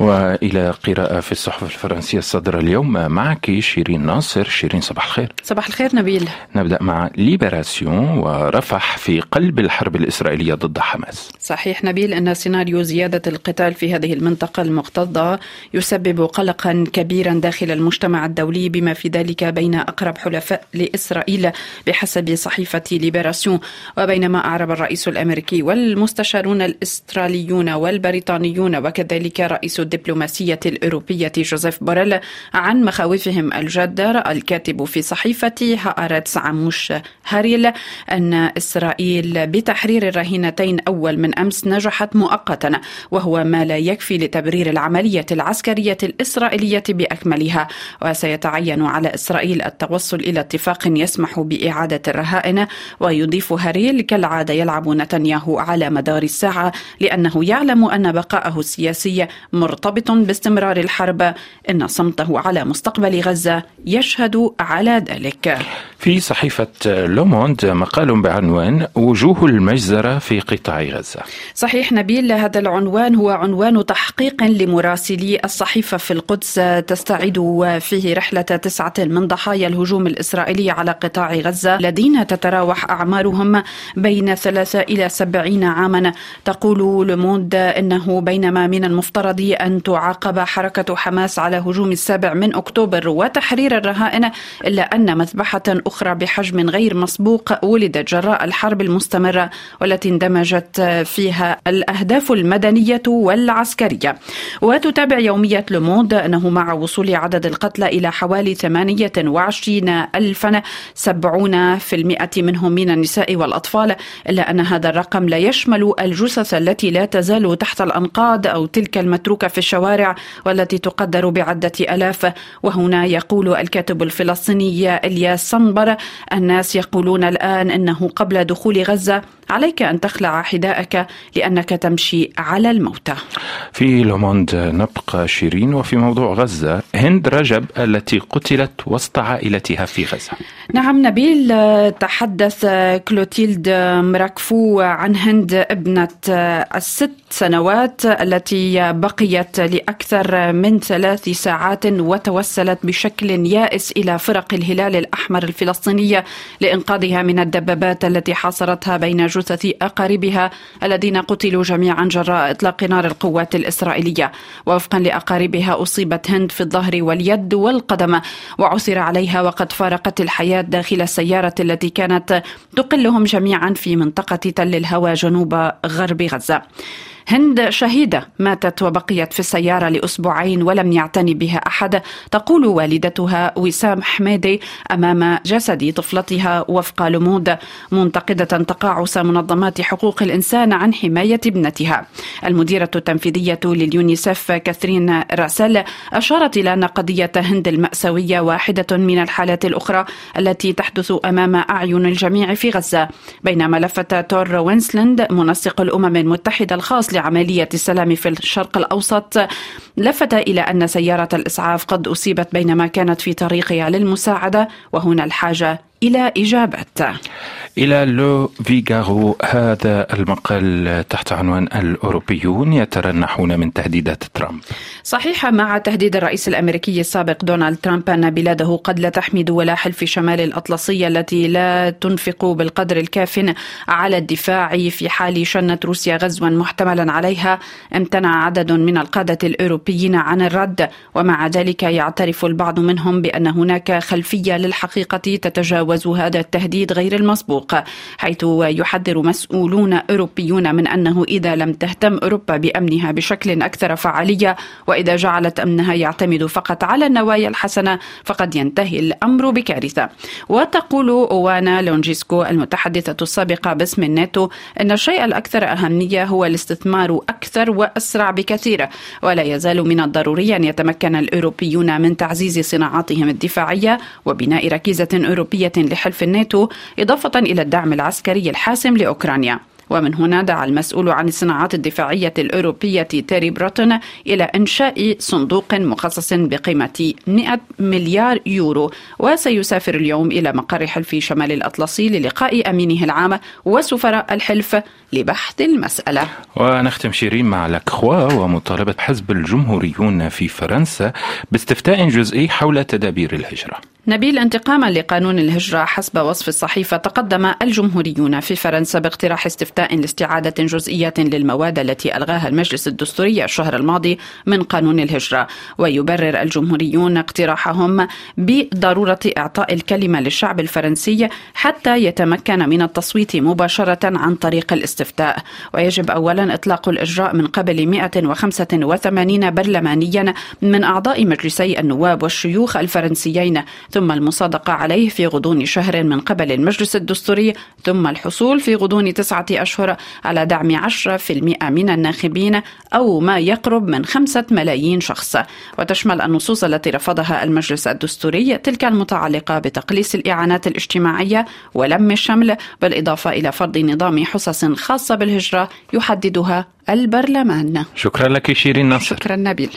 وإلى قراءة في الصحف الفرنسية الصادره اليوم معك شيرين ناصر. شيرين صباح الخير. صباح الخير نبيل. نبدأ مع ليبراسيون ورفح في قلب الحرب الإسرائيلية ضد حماس. صحيح نبيل إن سيناريو زيادة القتال في هذه المنطقة المكتظه يسبب قلقا كبيرا داخل المجتمع الدولي بما في ذلك بين أقرب حلفاء لإسرائيل بحسب صحيفة ليبراسيون وبينما أعرب الرئيس الأمريكي والمستشارون الإستراليون والبريطانيون وكذلك رئيس الدبلوماسية الأوروبية جوزيف بوريل عن مخاوفهم الجادة رأى الكاتب في صحيفة هآرتس عموش هاريل أن إسرائيل بتحرير الرهينتين أول من أمس نجحت مؤقتا وهو ما لا يكفي لتبرير العملية العسكرية الإسرائيلية بأكملها. وسيتعين على إسرائيل التوصل إلى اتفاق يسمح بإعادة الرهائن ويضيف هاريل كالعادة يلعب نتنياهو على مدار الساعة لأنه يعلم أن بقاءه السياسي مر مرتبط باستمرار الحرب إن صمته على مستقبل غزة يشهد على ذلك. في صحيفة لوموند مقال بعنوان وجوه المجزرة في قطاع غزة. صحيح نبيل هذا العنوان هو عنوان تحقيق لمراسلي الصحيفة في القدس. تستعد فيه رحلة تسعة من ضحايا الهجوم الإسرائيلي على قطاع غزة الذين تتراوح أعمارهم بين ثلاثة إلى سبعين عاما. تقول لوموند إنه بينما من المفترض أن تعاقب حركة حماس على هجوم السابع من أكتوبر وتحرير الرهائن إلا أن مذبحة أخرى بحجم غير مسبوق ولدت جراء الحرب المستمرة والتي اندمجت فيها الأهداف المدنية والعسكرية. وتتابع يومية لوموند أنه مع وصول عدد القتلى إلى حوالي 28 ألفا 70% منهم من النساء والأطفال إلا أن هذا الرقم لا يشمل الجثث التي لا تزال تحت الأنقاض أو تلك المتروكة في الشوارع والتي تقدر بعدة ألاف. وهنا يقول الكاتب الفلسطيني إلياس صنبر الناس يقولون الآن أنه قبل دخول غزة عليك أن تخلع حذاءك لأنك تمشي على الموتى. في لوموند نبقى شيرين وفي موضوع غزة هند رجب التي قتلت وسط عائلتها في غزة. نعم نبيل تحدث كلوتيلد مراكفو عن هند ابنة الست سنوات التي بقيت لأكثر من ثلاث ساعات وتوسلت بشكل يائس إلى فرق الهلال الأحمر الفلسطينية لإنقاذها من الدبابات التي حاصرتها بين جثث أقاربها الذين قتلوا جميعا جراء إطلاق نار القوات الإسرائيلية. ووفقا لأقاربها أصيبت هند في الظهر واليد والقدم وعثر عليها وقد فارقت الحياة داخل السيارة التي كانت تقلهم جميعا في منطقة تل الهوى جنوب غرب غزة. هند شهيدة ماتت وبقيت في السيارة لأسبوعين ولم يعتني بها أحد. تقول والدتها وسام حميدي أمام جسد طفلتها وفق لمود. منتقدة تقاعس منظمات حقوق الإنسان عن حماية ابنتها. المديرة التنفيذية لليونيسف كاثرين راسل أشارت إلى أن قضية هند المأساوية واحدة من الحالات الأخرى التي تحدث أمام أعين الجميع في غزة. بينما لفت تور وينسلند منسق الأمم المتحدة الخاص لعملية السلام في الشرق الأوسط لفت إلى أن سيارة الإسعاف قد أصيبت بينما كانت في طريقها للمساعدة وهنا الحاجة إلى إجابات. إلى لو فيغارو هذا المقال تحت عنوان الأوروبيون يترنحون من تهديدات ترامب. صحيح مع تهديد الرئيس الأمريكي السابق دونالد ترامب أن بلاده قد لا تحمي دول حلف شمال الأطلسية التي لا تنفق بالقدر الكاف على الدفاع في حال شنت روسيا غزوا محتملا عليها. امتنع عدد من القادة الأوروبيين عن الرد ومع ذلك يعترف البعض منهم بأن هناك خلفية للحقيقة تتجاوز هذا التهديد غير المسبوق. السوق حيث يحذر مسؤولون أوروبيون من أنه إذا لم تهتم أوروبا بأمنها بشكل أكثر فعالية وإذا جعلت أمنها يعتمد فقط على النوايا الحسنة فقد ينتهي الأمر بكارثة. وتقول أوانا لونجيسكو المتحدثة السابقة باسم الناتو أن الشيء الأكثر أهمية هو الاستثمار أكثر وأسرع بكثير ولا يزال من الضروري أن يتمكن الأوروبيون من تعزيز صناعاتهم الدفاعية وبناء ركيزة أوروبية لحلف الناتو إضافة إلى الدعم العسكري الحاسم لأوكرانيا. ومن هنا دعا المسؤول عن الصناعات الدفاعية الأوروبية تيري بريتون إلى إنشاء صندوق مخصص بقيمة 100 مليار يورو وسيسافر اليوم إلى مقر حلف شمال الأطلسي للقاء أمينه العام وسفراء الحلف لبحث المسألة. ونختم شيرين مع لاكروا ومطالبة حزب الجمهوريون في فرنسا باستفتاء جزئي حول تدابير الهجرة. نبيل انتقاما لقانون الهجرة حسب وصف الصحيفة تقدم الجمهوريون في فرنسا باقتراح استفتاء لاستعادة جزئية للمواد التي ألغاها المجلس الدستوري الشهر الماضي من قانون الهجرة. ويبرر الجمهوريون اقتراحهم بضرورة إعطاء الكلمة للشعب الفرنسي حتى يتمكن من التصويت مباشرة عن طريق الاستفتاء. ويجب أولا إطلاق الإجراء من قبل 185 برلمانيا من أعضاء مجلسي النواب والشيوخ الفرنسيين ثم المصادقة عليه في غضون شهر من قبل المجلس الدستوري ثم الحصول في غضون تسعة أشهر على دعم 10% من الناخبين أو ما يقرب من خمسة ملايين شخص. وتشمل النصوص التي رفضها المجلس الدستوري تلك المتعلقة بتقليص الإعانات الاجتماعية ولم الشمل بالإضافة إلى فرض نظام حصص خاصة بالهجرة يحددها البرلمان. شكرا لك شيرين نصر شكرا نبيل.